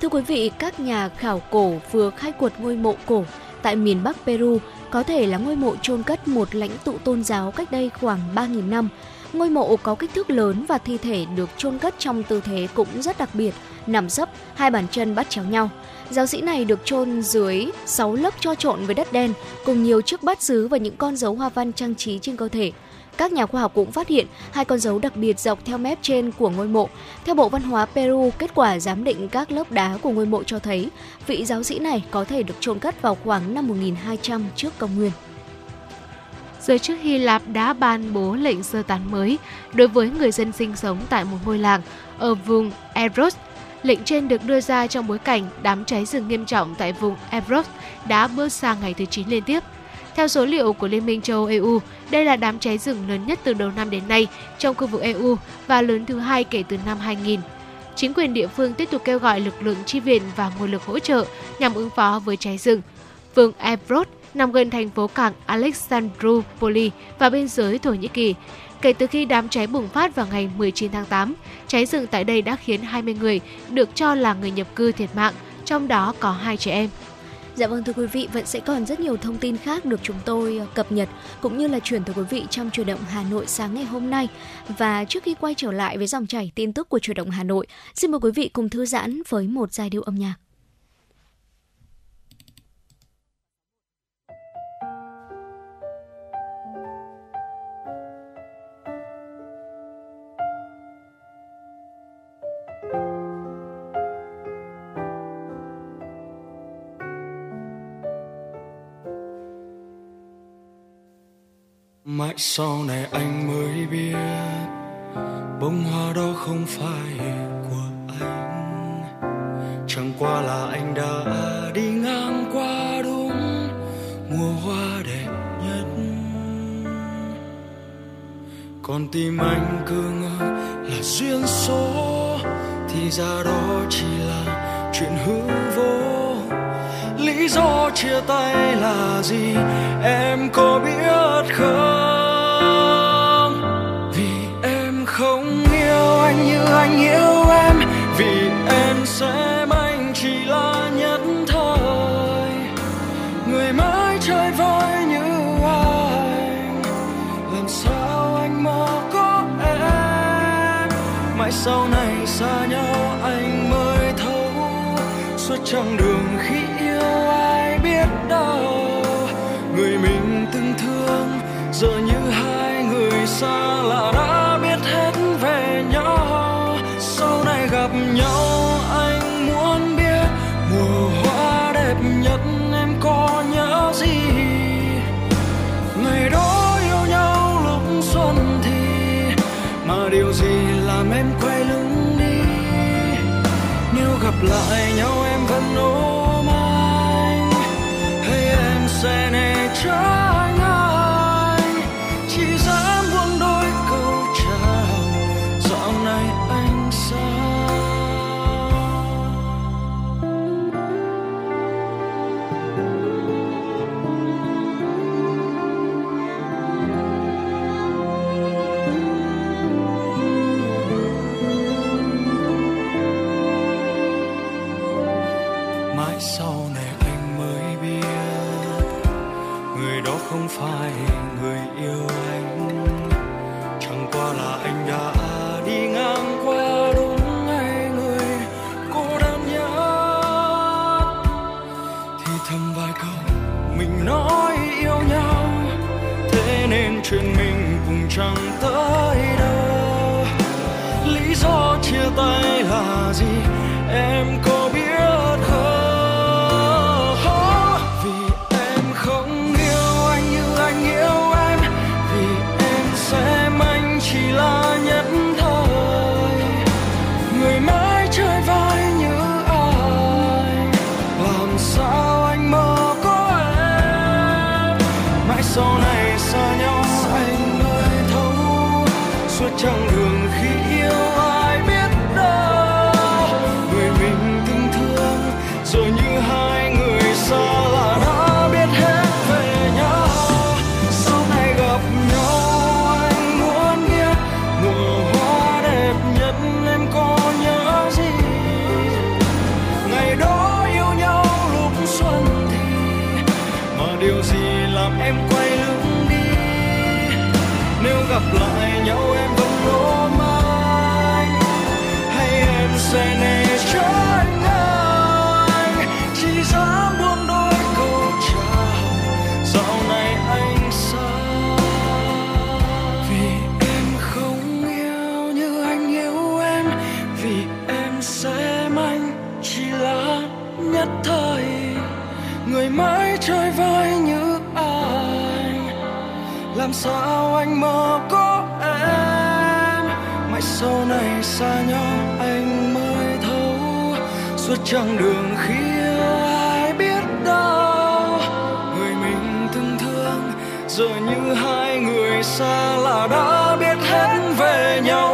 Speaker 1: Thưa quý vị, các nhà khảo cổ vừa khai quật ngôi mộ cổ tại miền Bắc Peru có thể là ngôi mộ chôn cất một lãnh tụ tôn giáo cách đây khoảng 3.000 năm. Ngôi mộ có kích thước lớn và thi thể được chôn cất trong tư thế cũng rất đặc biệt, nằm sấp, hai bàn chân bắt chéo nhau. Giáo sĩ này được chôn dưới 6 lớp cho trộn với đất đen, cùng nhiều chiếc bát sứ và những con dấu hoa văn trang trí trên cơ thể. Các nhà khoa học cũng phát hiện hai con dấu đặc biệt dọc theo mép trên của ngôi mộ. Theo Bộ Văn hóa Peru, kết quả giám định các lớp đá của ngôi mộ cho thấy vị giáo sĩ này có thể được chôn cất vào khoảng năm 1200 trước công nguyên.
Speaker 2: Giới chức Hy Lạp đã ban bố lệnh sơ tán mới đối với người dân sinh sống tại một ngôi làng ở vùng Evros. Lệnh trên được đưa ra trong bối cảnh đám cháy rừng nghiêm trọng tại vùng Evros đã bước sang ngày thứ 9 liên tiếp. Theo số liệu của Liên minh châu Âu EU, đây là đám cháy rừng lớn nhất từ đầu năm đến nay trong khu vực EU và lớn thứ hai kể từ năm 2000. Chính quyền địa phương tiếp tục kêu gọi lực lượng chi viện và nguồn lực hỗ trợ nhằm ứng phó với cháy rừng. Phường Evros nằm gần thành phố cảng Alexandroupoli và biên giới Thổ Nhĩ Kỳ. Kể từ khi đám cháy bùng phát vào ngày 19 tháng 8, cháy rừng tại đây đã khiến 20 người được cho là người nhập cư thiệt mạng, trong đó có hai trẻ em.
Speaker 1: Dạ vâng thưa quý vị, vẫn sẽ còn rất nhiều thông tin khác được chúng tôi ờ, cập nhật cũng như là chuyển tới quý vị trong chuyển động Hà Nội sáng ngày hôm nay. Và trước khi quay trở lại với dòng chảy tin tức của chuyển động Hà Nội, xin mời quý vị cùng thư giãn với một giai điệu âm nhạc.
Speaker 3: Mãi sau này anh mới biết. Bông hoa đó không phải của anh. Chẳng qua là anh đã đi ngang qua đúng mùa hoa đẹp nhất. Còn tim anh cứ ngỡ là duyên số, thì ra đó chỉ là chuyện hư vô. Lý do chia tay là gì, em có biết không? Anh yêu em vì em xem anh chỉ là nhất thời. Người mãi chơi vơi như anh, làm sao anh mơ có em? Mãi sau này xa nhau anh mới thấu suốt chặng đường blind sao anh mơ có em? Mãi sau này xa nhau anh mới thấu. Suốt chặng đường khi yêu ai biết đâu, người mình từng thương. Giờ như hai người xa là đã biết hết về nhau.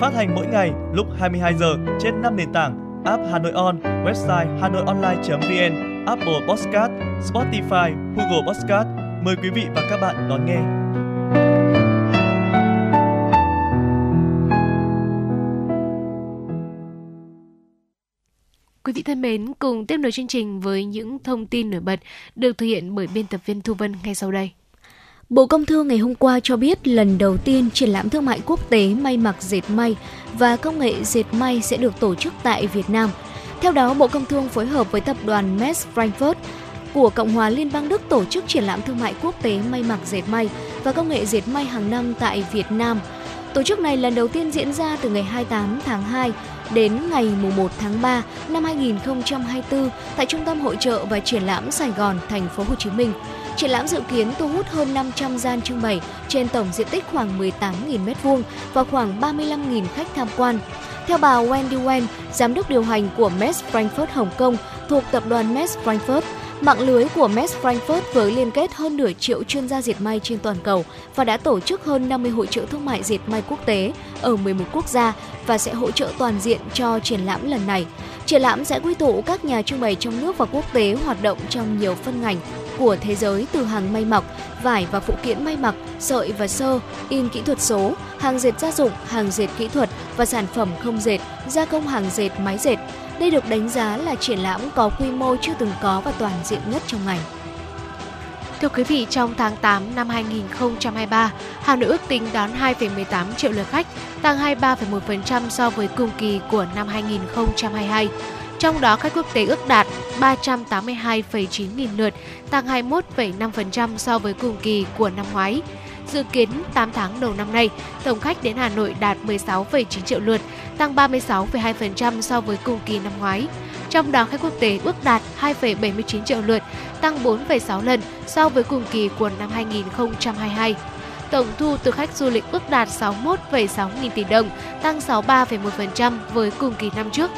Speaker 5: Phát hành mỗi ngày lúc 22 giờ trên 5 nền tảng app Hà Nội On, website hanoionline.vn, Apple Podcast, Spotify, Google Podcast. Mời quý vị và các bạn đón nghe.
Speaker 2: Quý vị thân mến, cùng tiếp nối chương trình với những thông tin nổi bật được thực hiện bởi biên tập viên Thu Vân ngay sau đây.
Speaker 1: Bộ Công Thương ngày hôm qua cho biết lần đầu tiên triển lãm thương mại quốc tế may mặc dệt may và công nghệ dệt may sẽ được tổ chức tại Việt Nam. Theo đó, Bộ Công Thương phối hợp với tập đoàn Mess Frankfurt của Cộng hòa Liên bang Đức tổ chức triển lãm thương mại quốc tế may mặc dệt may và công nghệ dệt may hàng năm tại Việt Nam. Tổ chức này lần đầu tiên diễn ra từ ngày 28 tháng 2 đến ngày 1 tháng 3 năm 2024 tại Trung tâm Hội trợ và Triển lãm Sài Gòn, thành phố Hồ Chí Minh. Triển lãm dự kiến thu hút hơn 500 gian trưng bày trên tổng diện tích khoảng 18.000 m2 và khoảng 35.000 khách tham quan. Theo bà Wendy Wen, giám đốc điều hành của Mess Frankfurt Hồng Kông thuộc tập đoàn Mess Frankfurt, Mạng lưới của Mess Frankfurt với liên kết hơn nửa triệu chuyên gia diệt may trên toàn cầu và đã tổ chức hơn 50 hội trợ thương mại diệt may quốc tế ở 11 quốc gia và sẽ hỗ trợ toàn diện cho triển lãm lần này. Triển lãm sẽ quy tụ các nhà trưng bày trong nước và quốc tế hoạt động trong nhiều phân ngành của thế giới từ hàng may mặc, vải và phụ kiện may mặc, sợi và sơ, in kỹ thuật số, hàng dệt gia dụng, hàng dệt kỹ thuật và sản phẩm không dệt, gia công hàng dệt máy dệt. Đây được đánh giá là triển lãm có quy mô chưa từng có và toàn diện nhất trong ngành.
Speaker 2: Thưa quý vị, trong tháng 8 năm 2023, Hà Nội ước tính đón 2,18 triệu lượt khách, tăng 23,1% so với cùng kỳ của năm 2022. Trong đó khách quốc tế ước đạt 382,9 nghìn lượt, tăng 21,5% so với cùng kỳ của năm ngoái. Dự kiến 8 tháng đầu năm nay, tổng khách đến Hà Nội đạt 16,9 triệu lượt, tăng 36,2% so với cùng kỳ năm ngoái. Trong đó khách quốc tế ước đạt 2,79 triệu lượt, tăng 4,6 lần so với cùng kỳ của năm 2022. Tổng thu từ khách du lịch ước đạt 61,6 nghìn tỷ đồng, tăng 63,1% với cùng kỳ năm trước.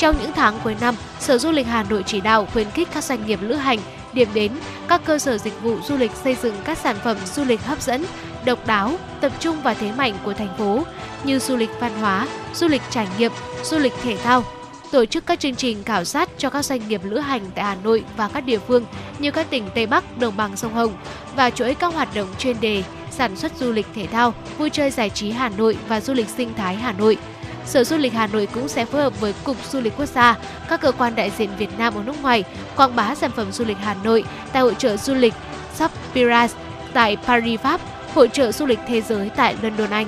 Speaker 2: Trong những tháng cuối năm, Sở Du lịch Hà Nội chỉ đạo khuyến khích các doanh nghiệp lữ hành, điểm đến, các cơ sở dịch vụ du lịch xây dựng các sản phẩm du lịch hấp dẫn, độc đáo, tập trung vào thế mạnh của thành phố như du lịch văn hóa, du lịch trải nghiệm, du lịch thể thao, tổ chức các chương trình khảo sát cho các doanh nghiệp lữ hành tại Hà Nội và các địa phương như các tỉnh Tây Bắc, đồng bằng sông Hồng và chuỗi các hoạt động chuyên đề sản xuất du lịch thể thao, vui chơi giải trí Hà Nội và du lịch sinh thái Hà Nội. Sở Du lịch Hà Nội cũng sẽ phối hợp với Cục Du lịch Quốc gia, các cơ quan đại diện Việt Nam ở nước ngoài quảng bá sản phẩm du lịch Hà Nội tại hội trợ du lịch Sapiras tại Paris, Pháp, hội trợ du lịch thế giới tại London, Anh.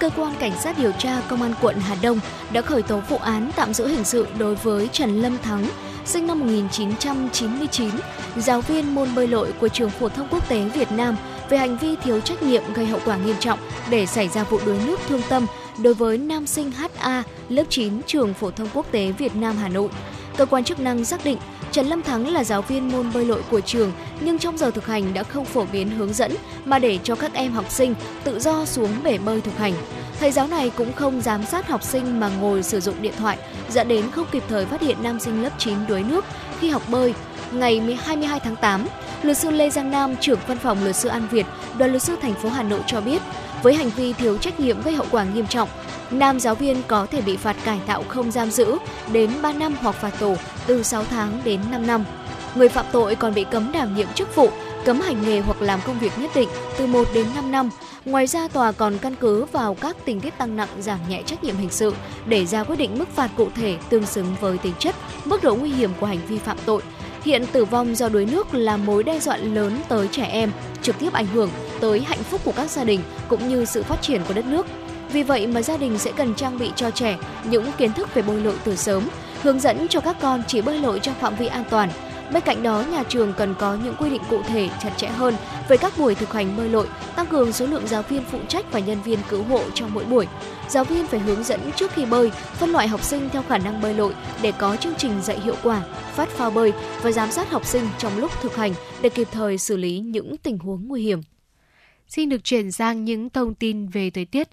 Speaker 1: Cơ quan cảnh sát điều tra công an quận Hà Đông đã khởi tố vụ án tạm giữ hình sự đối với Trần Lâm Thắng, sinh năm 1999, giáo viên môn bơi lội của trường phổ thông quốc tế Việt Nam về hành vi thiếu trách nhiệm gây hậu quả nghiêm trọng để xảy ra vụ đuối nước thương tâm đối với nam sinh HA lớp 9 trường phổ thông quốc tế Việt Nam Hà Nội. Cơ quan chức năng xác định Trần Lâm Thắng là giáo viên môn bơi lội của trường nhưng trong giờ thực hành đã không phổ biến hướng dẫn mà để cho các em học sinh tự do xuống bể bơi thực hành. Thầy giáo này cũng không giám sát học sinh mà ngồi sử dụng điện thoại, dẫn đến không kịp thời phát hiện nam sinh lớp 9 đuối nước khi học bơi. Ngày 22 tháng 8, luật sư Lê Giang Nam, trưởng văn phòng luật sư An Việt, đoàn luật sư thành phố Hà Nội cho biết, với hành vi thiếu trách nhiệm gây hậu quả nghiêm trọng, nam giáo viên có thể bị phạt cải tạo không giam giữ đến 3 năm hoặc phạt tù từ 6 tháng đến 5 năm. Người phạm tội còn bị cấm đảm nhiệm chức vụ, cấm hành nghề hoặc làm công việc nhất định từ 1 đến 5 năm. Ngoài ra, tòa còn căn cứ vào các tình tiết tăng nặng giảm nhẹ trách nhiệm hình sự để ra quyết định mức phạt cụ thể tương xứng với tính chất, mức độ nguy hiểm của hành vi phạm tội. Hiện tử vong do đuối nước là mối đe dọa lớn tới trẻ em, trực tiếp ảnh hưởng tới hạnh phúc của các gia đình cũng như sự phát triển của đất nước. Vì vậy mà gia đình sẽ cần trang bị cho trẻ những kiến thức về bơi lội từ sớm, hướng dẫn cho các con chỉ bơi lội trong phạm vi an toàn. Bên cạnh đó, nhà trường cần có những quy định cụ thể chặt chẽ hơn về các buổi thực hành bơi lội, tăng cường số lượng giáo viên phụ trách và nhân viên cứu hộ trong mỗi buổi. Giáo viên phải hướng dẫn trước khi bơi, phân loại học sinh theo khả năng bơi lội để có chương trình dạy hiệu quả, phát phao bơi và giám sát học sinh trong lúc thực hành để kịp thời xử lý những tình huống nguy hiểm.
Speaker 2: Xin được chuyển sang những thông tin về thời tiết.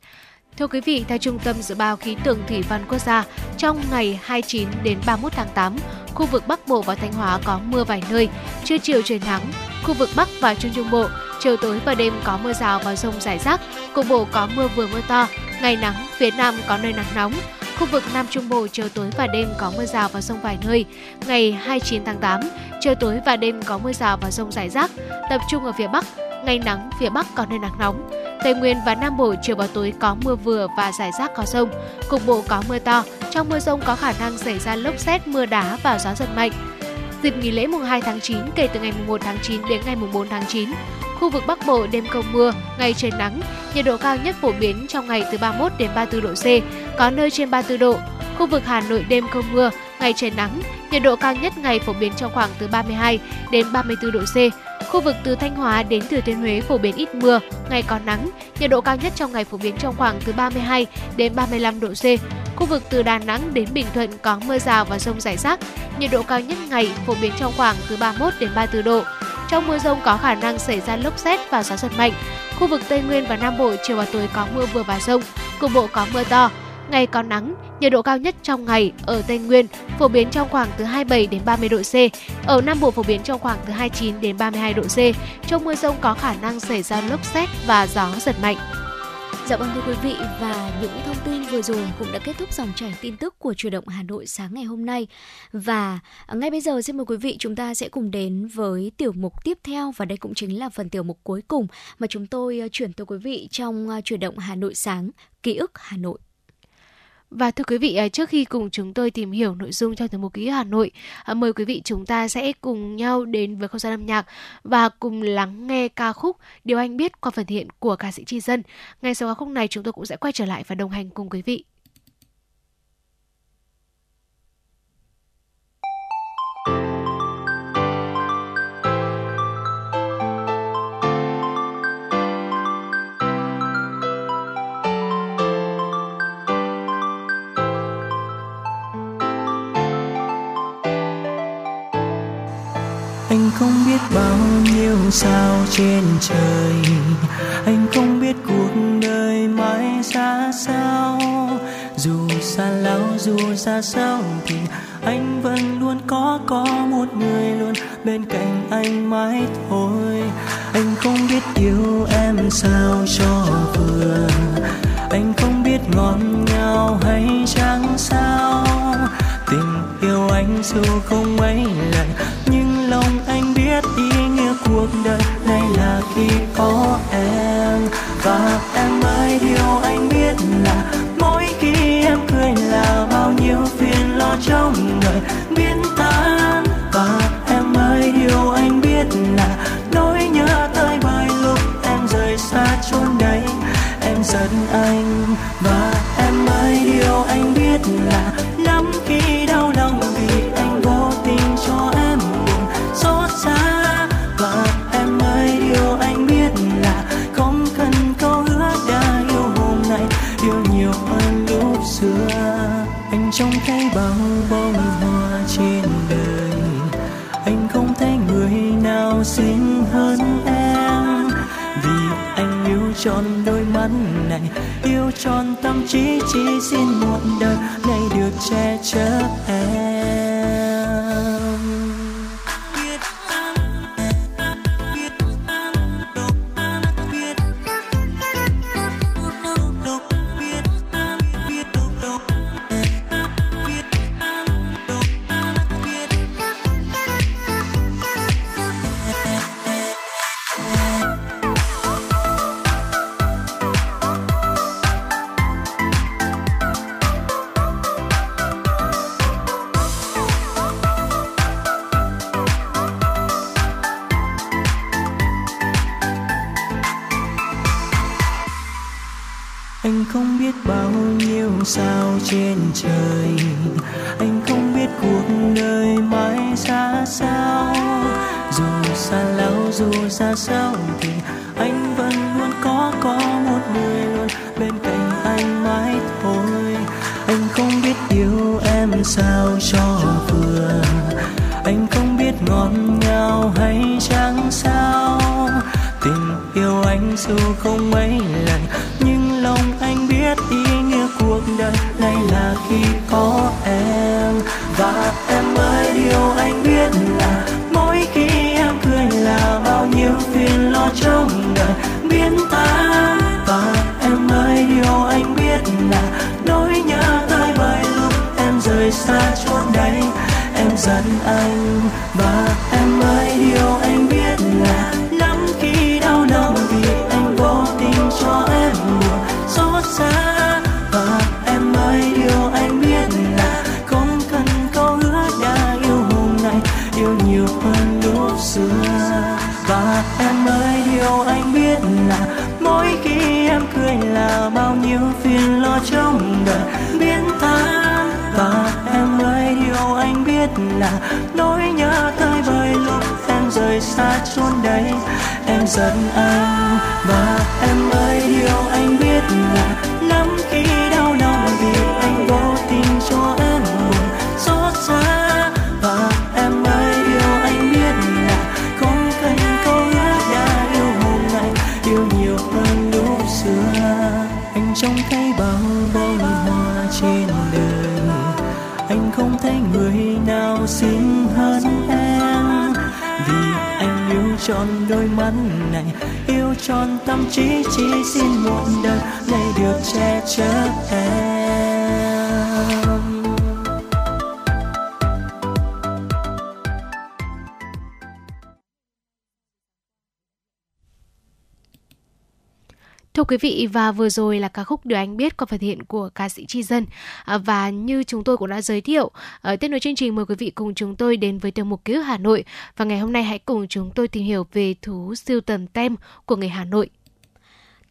Speaker 2: Thưa quý vị, theo Trung tâm Dự báo Khí tượng Thủy văn Quốc gia, trong ngày 29 đến 31 tháng 8, khu vực Bắc Bộ và Thanh Hóa có mưa vài nơi, trưa chiều trời nắng. Khu vực Bắc và Trung Trung Bộ, chiều tối và đêm có mưa rào và rông rải rác, cục bộ có mưa vừa mưa to, ngày nắng, phía Nam có nơi nắng nóng. Khu vực Nam Trung Bộ chiều tối và đêm có mưa rào và rông vài nơi. Ngày 29 tháng 8, chiều tối và đêm có mưa rào và rông rải rác, tập trung ở phía Bắc, ngày nắng, phía Bắc có nơi nắng nóng. Tây Nguyên và Nam Bộ chiều và tối có mưa vừa và rải rác có rông, cục bộ có mưa to. Trong mưa rông có khả năng xảy ra lốc xét, mưa đá và gió giật mạnh. Dịp nghỉ lễ mùng 2 tháng 9 kể từ ngày mùng 1 tháng 9 đến ngày mùng 4 tháng 9, khu vực Bắc Bộ đêm không mưa, ngày trời nắng, nhiệt độ cao nhất phổ biến trong ngày từ 31 đến 34 độ C, có nơi trên 34 độ. Khu vực Hà Nội đêm không mưa, ngày trời nắng, nhiệt độ cao nhất ngày phổ biến trong khoảng từ 32 đến 34 độ C. Khu vực từ Thanh Hóa đến Thừa Thiên Huế phổ biến ít mưa, ngày có nắng, nhiệt độ cao nhất trong ngày phổ biến trong khoảng từ 32 đến 35 độ C. Khu vực từ Đà Nẵng đến Bình Thuận có mưa rào và rông rải rác, nhiệt độ cao nhất ngày phổ biến trong khoảng từ 31 đến 34 độ. Trong mưa rông có khả năng xảy ra lốc xét và gió giật mạnh. Khu vực Tây Nguyên và Nam Bộ chiều và tối có mưa vừa và rông, cục bộ có mưa to. Ngày có nắng, nhiệt độ cao nhất trong ngày ở Tây Nguyên phổ biến trong khoảng từ 27 đến 30 độ C, ở Nam Bộ phổ biến trong khoảng từ 29 đến 32 độ C. Trong mưa rông có khả năng xảy ra lốc xét và gió giật mạnh.
Speaker 1: Dạ vâng thưa quý vị và những thông tin vừa rồi cũng đã kết thúc dòng chảy tin tức của chủ động Hà Nội sáng ngày hôm nay. Và ngay bây giờ xin mời quý vị chúng ta sẽ cùng đến với tiểu mục tiếp theo và đây cũng chính là phần tiểu mục cuối cùng mà chúng tôi ờ, chuyển tới quý vị trong ờ, chuyển động Hà Nội sáng, ký ức Hà Nội.
Speaker 2: Và thưa quý vị, à, trước khi cùng chúng tôi tìm hiểu nội dung trong tiểu mục ký Hà Nội, à, mời quý vị chúng ta sẽ cùng nhau đến với không gian âm nhạc và cùng lắng nghe ca khúc Điều Anh Biết qua phần hiện của ca sĩ Tri Dân. Ngay sau ca khúc này chúng tôi cũng sẽ quay trở lại và đồng hành cùng quý vị.
Speaker 10: Không biết bao nhiêu sao trên trời. Anh không biết cuộc đời mãi ra sao. Dù xa lão dù xa sao thì anh vẫn luôn có có một người luôn bên cạnh anh mãi thôi. Anh không biết yêu em sao cho vừa. Anh không biết ngọt ngào hay chẳng sao. Tình yêu anh dù không mấy lần nhưng lòng cuộc đời này là khi có em. Và em ơi, điều anh biết là mỗi khi em cười là bao nhiêu phiền lo trong đời biến tan. Và em ơi, điều anh biết là nỗi nhớ tới bởi lúc em rời xa chốn đây em giận anh. Và em ơi, điều anh biết là trong trông thấy bao bông hoa trên đời. Anh không thấy người nào xinh hơn em. Vì anh yêu tròn đôi mắt này, yêu tròn tâm trí chỉ xin một đời này được che chở em. Bao nhiêu phiền lo trong đời. Biến tan và em ơi điều anh biết là nỗi nhớ tới bởi lúc em rời xa chốn đây. Em giận anh và em ơi điều anh biết là đôi mắt này. Yêu tròn tâm trí chỉ xin một đời này được che chở em.
Speaker 2: Thưa quý vị và vừa rồi là ca khúc được Anh Biết qua phần hiện của ca sĩ Tri Dân à, và như chúng tôi cũng đã giới thiệu ở tiếp nối chương trình mời quý vị cùng chúng tôi đến với tiểu mục ký ức Hà Nội và ngày hôm nay hãy cùng chúng tôi tìm hiểu về thú siêu tầm tem của người Hà Nội.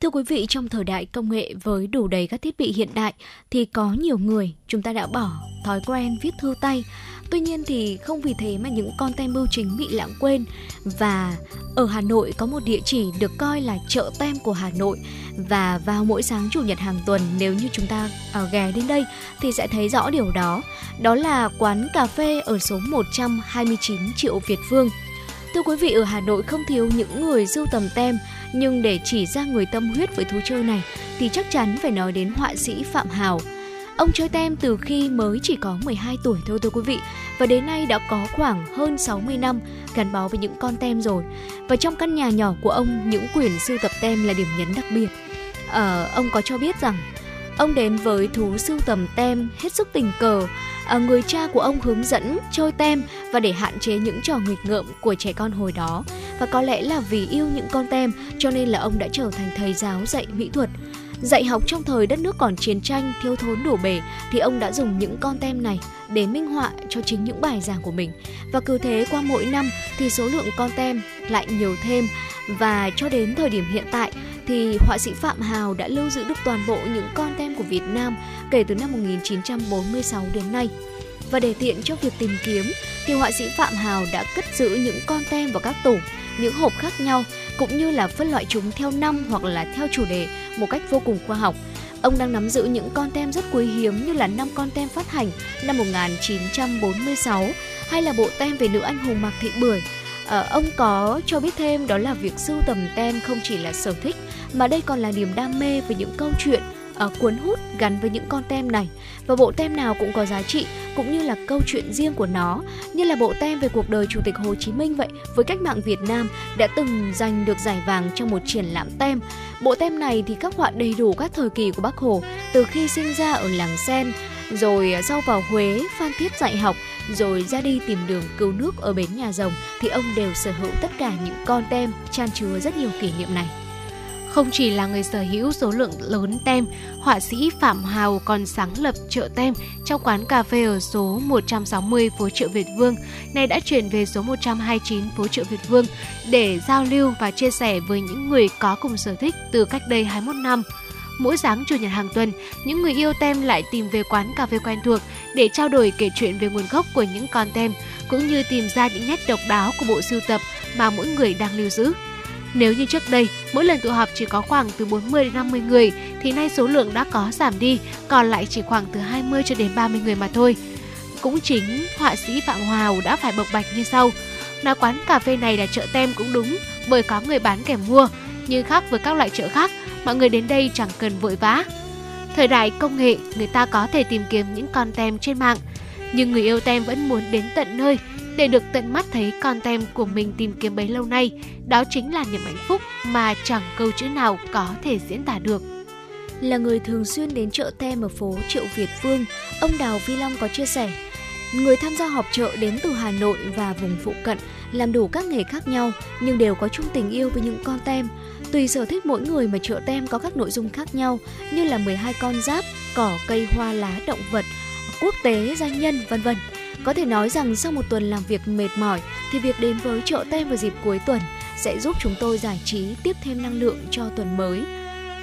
Speaker 1: Thưa quý vị, trong thời đại công nghệ với đủ đầy các thiết bị hiện đại thì có nhiều người chúng ta đã bỏ thói quen viết thư tay. Tuy nhiên thì không vì thế mà những con tem bưu chính bị lãng quên và ở Hà Nội có một địa chỉ được coi là chợ tem của Hà Nội và vào mỗi sáng chủ nhật hàng tuần nếu như chúng ta à, ghé đến đây thì sẽ thấy rõ điều đó. Đó là quán cà phê ở số 129 Triệu Việt Vương. Thưa quý vị, ở Hà Nội không thiếu những người sưu tầm tem, nhưng để chỉ ra người tâm huyết với thú chơi này thì chắc chắn phải nói đến họa sĩ Phạm Hào. Ông chơi tem từ khi mới chỉ có 12 tuổi thôi thưa quý vị và đến nay đã có khoảng hơn 60 năm gắn bó với những con tem rồi. Và trong căn nhà nhỏ của ông, những quyển sưu tập tem là điểm nhấn đặc biệt. À, ông có cho biết rằng ông đến với thú sưu tầm tem hết sức tình cờ. À, người cha của ông hướng dẫn chơi tem và để hạn chế những trò nghịch ngợm của trẻ con hồi đó. Và có lẽ là vì yêu những con tem cho nên là ông đã trở thành thầy giáo dạy mỹ thuật. Dạy học trong thời đất nước còn chiến tranh, thiếu thốn đổ bể thì ông đã dùng những con tem này để minh họa cho chính những bài giảng của mình. Và cứ thế qua mỗi năm thì số lượng con tem lại nhiều thêm và cho đến thời điểm hiện tại thì họa sĩ Phạm Hào đã lưu giữ được toàn bộ những con tem của Việt Nam kể từ năm 1946 đến nay. Và để tiện cho việc tìm kiếm thì họa sĩ Phạm Hào đã cất giữ những con tem vào các tủ, những hộp khác nhau cũng như là phân loại chúng theo năm hoặc là theo chủ đề một cách vô cùng khoa học. Ông đang nắm giữ những con tem rất quý hiếm như là năm con tem phát hành năm 1946 hay là bộ tem về nữ anh hùng Mạc Thị Bưởi. À, ông có cho biết thêm đó là việc sưu tầm tem không chỉ là sở thích mà đây còn là niềm đam mê với những câu chuyện uh, cuốn hút gắn với những con tem này. Và bộ tem nào cũng có giá trị cũng như là câu chuyện riêng của nó. Như là bộ tem về cuộc đời chủ tịch Hồ Chí Minh vậy với cách mạng Việt Nam đã từng giành được giải vàng trong một triển lãm tem. Bộ tem này thì khắc họa đầy đủ các thời kỳ của Bác Hồ từ khi sinh ra ở làng Sen rồi ờ, sau vào Huế Phan Thiết dạy học rồi ra đi tìm đường cứu nước ở bến nhà rồng thì ông đều sở hữu tất cả những con tem chan chứa rất nhiều kỷ niệm này.
Speaker 2: Không chỉ là người sở hữu số lượng lớn tem, họa sĩ Phạm Hào còn sáng lập chợ tem trong quán cà phê ở số 160 phố Triệu Việt Vương, nay đã chuyển về số 129 phố Triệu Việt Vương để giao lưu và chia sẻ với những người có cùng sở thích từ cách đây 21 năm. Mỗi sáng chủ nhật hàng tuần, những người yêu tem lại tìm về quán cà phê quen thuộc để trao đổi kể chuyện về nguồn gốc của những con tem, cũng như tìm ra những nét độc đáo của bộ sưu tập mà mỗi người đang lưu giữ. Nếu như trước đây, mỗi lần tụ họp chỉ có khoảng từ 40 đến 50 người, thì nay số lượng đã có giảm đi, còn lại chỉ khoảng từ 20 cho đến 30 người mà thôi. Cũng chính họa sĩ Phạm Hòa đã phải bộc bạch như sau. Nói quán cà phê này là chợ tem cũng đúng, bởi có người bán kèm mua, nhưng khác với các loại chợ khác, mọi người đến đây chẳng cần vội vã. Thời đại công nghệ, người ta có thể tìm kiếm những con tem trên mạng, nhưng người yêu tem vẫn muốn đến tận nơi để được tận mắt thấy con tem của mình tìm kiếm bấy lâu nay. Đó chính là niềm hạnh phúc mà chẳng câu chữ nào có thể diễn tả được.
Speaker 1: Là người thường xuyên đến chợ tem ở phố Triệu Việt Vương, ông Đào Phi Long có chia sẻ, người tham gia họp chợ đến từ Hà Nội và vùng phụ cận, làm đủ các nghề khác nhau nhưng đều có chung tình yêu với những con tem. Tùy sở thích mỗi người mà chợ tem có các nội dung khác nhau như là 12 con giáp, cỏ, cây, hoa, lá, động vật, quốc tế, danh nhân, vân vân. Có thể nói rằng sau một tuần làm việc mệt mỏi thì việc đến với chợ tem vào dịp cuối tuần sẽ giúp chúng tôi giải trí tiếp thêm năng lượng cho tuần mới.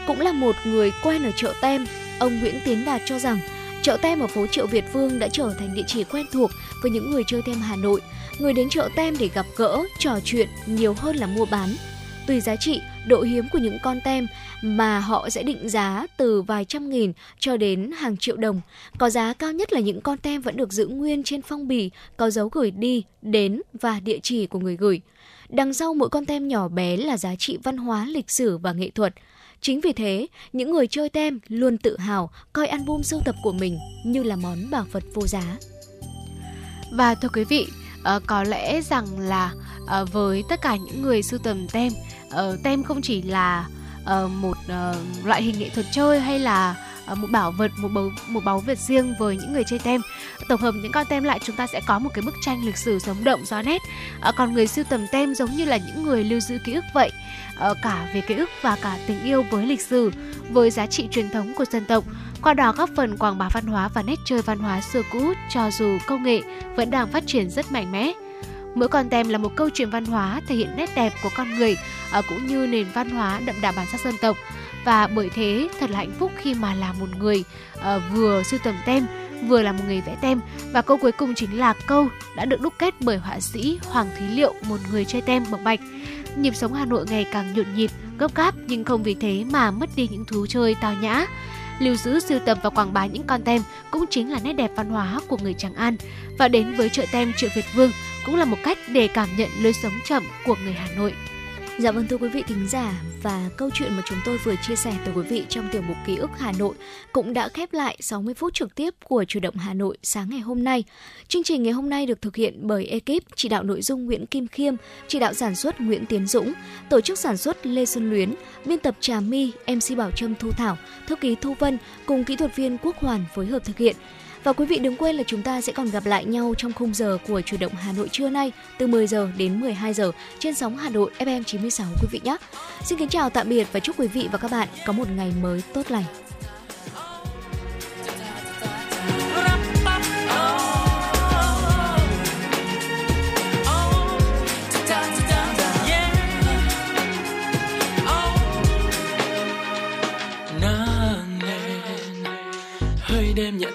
Speaker 1: Cũng là một người quen ở chợ tem, ông Nguyễn Tiến Đạt cho rằng chợ tem ở phố Triệu Việt Vương đã trở thành địa chỉ quen thuộc với những người chơi tem Hà Nội. người đến chợ tem để gặp gỡ, trò chuyện nhiều hơn là mua bán. Tùy giá trị, độ hiếm của những con tem mà họ sẽ định giá từ vài trăm nghìn cho đến hàng triệu đồng. Có giá cao nhất là những con tem vẫn được giữ nguyên trên phong bì, có dấu gửi đi, đến và địa chỉ của người gửi. Đằng sau mỗi con tem nhỏ bé là giá trị văn hóa, lịch sử và nghệ thuật. Chính vì thế, những người chơi tem luôn tự hào coi album sưu tập của mình như là món bảo vật vô giá.
Speaker 2: Và thưa quý vị, ờ, có lẽ rằng là ờ, với tất cả những người sưu tầm tem, ờ, tem không chỉ là uh, một uh, loại hình nghệ thuật chơi hay là uh, một bảo vật một báu một báu vật riêng với những người chơi tem. Tổng hợp những con tem lại chúng ta sẽ có một cái bức tranh lịch sử sống động rõ nét. Uh, còn người sưu tầm tem giống như là những người lưu giữ ký ức vậy. Uh, cả về ký ức và cả tình yêu với lịch sử với giá trị truyền thống của dân tộc. Qua đó góp phần quảng bá văn hóa và nét chơi văn hóa xưa cũ cho dù công nghệ vẫn đang phát triển rất mạnh mẽ. Mỗi con tem là một câu chuyện văn hóa thể hiện nét đẹp của con người ờ, cũng như nền văn hóa đậm đà bản sắc dân tộc. Và bởi thế thật là hạnh phúc khi mà là một người ờ, vừa sưu tầm tem vừa là một người vẽ tem và câu cuối cùng chính là câu đã được đúc kết bởi họa sĩ Hoàng Thí Liệu, một người chơi tem bộc bạch. Nhịp sống Hà Nội ngày càng nhộn nhịp, gấp gáp nhưng không vì thế mà mất đi những thú chơi tao nhã lưu giữ sưu tập và quảng bá những con tem cũng chính là nét đẹp văn hóa của người Tràng An. Và đến với chợ tem chợ Việt Vương cũng là một cách để cảm nhận lối sống chậm của người Hà Nội.
Speaker 1: Dạ vâng thưa quý vị thính giả và câu chuyện mà chúng tôi vừa chia sẻ tới quý vị trong tiểu mục ký ức Hà Nội cũng đã khép lại 60 phút trực tiếp của chủ động Hà Nội sáng ngày hôm nay. Chương trình ngày hôm nay được thực hiện bởi ekip chỉ đạo nội dung Nguyễn Kim Khiêm, chỉ đạo sản xuất Nguyễn Tiến Dũng, tổ chức sản xuất Lê Xuân Luyến, biên tập Trà My, MC Bảo Trâm Thu Thảo, thư ký Thu Vân cùng kỹ thuật viên Quốc Hoàn phối hợp thực hiện. Và quý vị đừng quên là chúng ta sẽ còn gặp lại nhau trong khung giờ của chủ động Hà Nội trưa nay, từ 10 giờ đến 12 giờ trên sóng Hà Nội FM 96 quý vị nhé. Xin kính chào, tạm biệt và chúc quý vị và các bạn có một ngày mới tốt lành.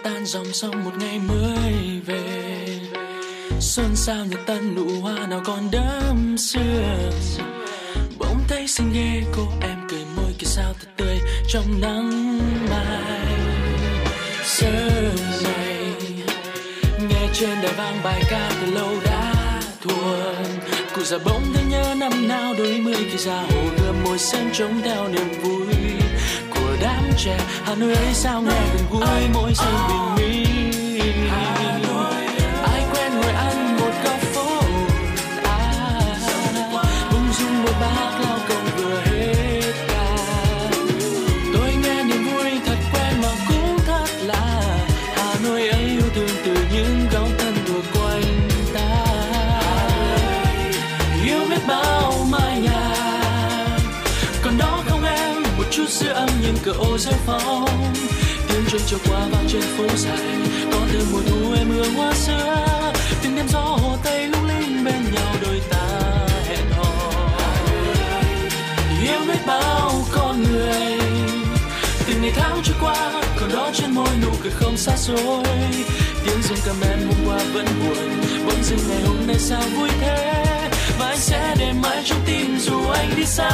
Speaker 9: Tan dòng sông một ngày mới về. Xuân sao nhật tân, nụ hoa nào còn đẫm xưa bỗng thấy xinh ghê, cô em cười môi kia sao thật tươi trong nắng mai. Sớm này nghe trên đài vang bài ca từ lâu đã thuần. Cụ già bỗng thấy nhớ năm nào, đôi mươi khi ra hồ gươm môi sen trống theo niềm vui đám trẻ. Hà nội ấy sao nghe gần gũi mỗi giây bình minh? Cửa ô rêu phong tiếng chuông trôi qua vang trên phố dài. Có từ mùa thu em hương hoa xưa từng đêm gió hồ tây lung linh bên nhau đôi ta hẹn hò. Yêu biết bao con người từng ngày tháng trôi qua, còn đó trên môi nụ cười không xa xôi. Tiếng dương cầm em hôm qua vẫn buồn, bỗng dưng ngày hôm nay sao vui thế? Và anh sẽ để mãi trong tim dù anh đi xa.